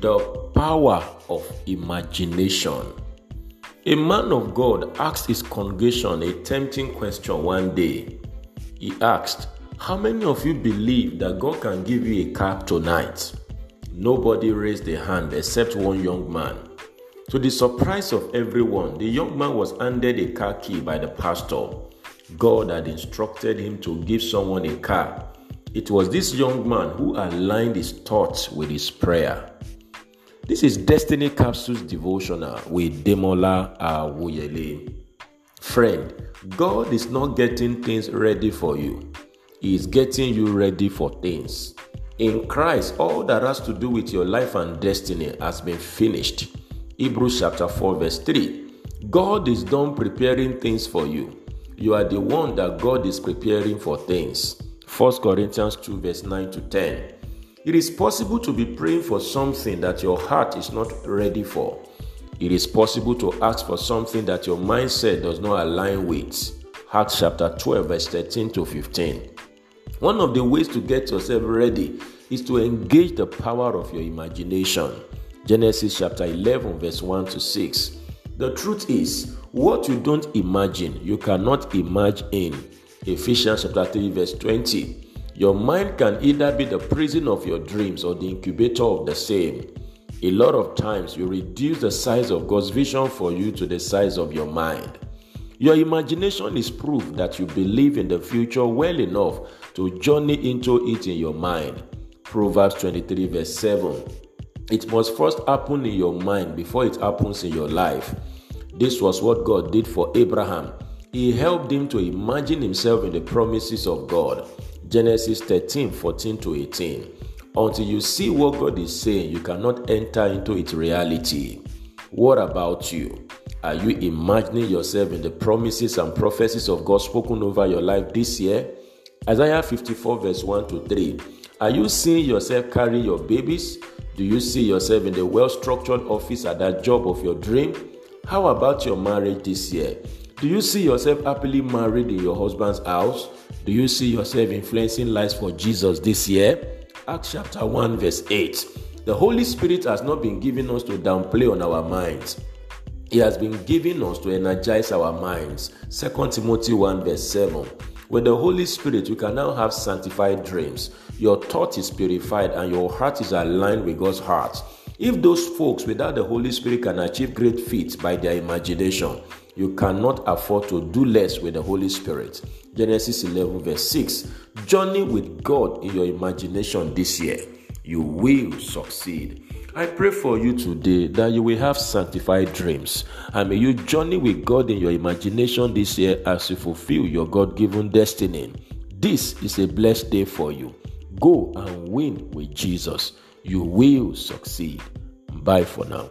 The power of imagination. A man of God asked his congregation a tempting question one day. He asked, How many of you believe that God can give you a car tonight? Nobody raised a hand except one young man. To the surprise of everyone, the young man was handed a car key by the pastor. God had instructed him to give someone a car. It was this young man who aligned his thoughts with his prayer. This is Destiny Capsules Devotional with Demola Awuyele. Friend, God is not getting things ready for you, He is getting you ready for things. In Christ, all that has to do with your life and destiny has been finished. Hebrews chapter 4, verse 3. God is done preparing things for you. You are the one that God is preparing for things. 1 Corinthians 2, verse 9 to 10. It is possible to be praying for something that your heart is not ready for. It is possible to ask for something that your mindset does not align with. Acts chapter 12, verse 13 to 15. One of the ways to get yourself ready is to engage the power of your imagination. Genesis chapter 11, verse 1 to 6. The truth is, what you don't imagine, you cannot imagine. Ephesians chapter 3, verse 20. Your mind can either be the prison of your dreams or the incubator of the same. A lot of times, you reduce the size of God's vision for you to the size of your mind. Your imagination is proof that you believe in the future well enough to journey into it in your mind. Proverbs 23, verse 7. It must first happen in your mind before it happens in your life. This was what God did for Abraham. He helped him to imagine himself in the promises of God. Genesis 13 14 to 18. Until you see what God is saying, you cannot enter into its reality. What about you? Are you imagining yourself in the promises and prophecies of God spoken over your life this year? Isaiah 54, verse 1 to 3. Are you seeing yourself carry your babies? Do you see yourself in the well structured office at that job of your dream? How about your marriage this year? Do you see yourself happily married in your husband's house? Do you see yourself influencing lives for Jesus this year? Acts chapter 1, verse 8. The Holy Spirit has not been given us to downplay on our minds. He has been given us to energize our minds. 2 Timothy 1, verse 7. With the Holy Spirit, you can now have sanctified dreams. Your thought is purified and your heart is aligned with God's heart. If those folks without the Holy Spirit can achieve great feats by their imagination, you cannot afford to do less with the Holy Spirit. Genesis 11, verse 6. Journey with God in your imagination this year. You will succeed. I pray for you today that you will have sanctified dreams and may you journey with God in your imagination this year as you fulfill your God given destiny. This is a blessed day for you. Go and win with Jesus. You will succeed. Bye for now.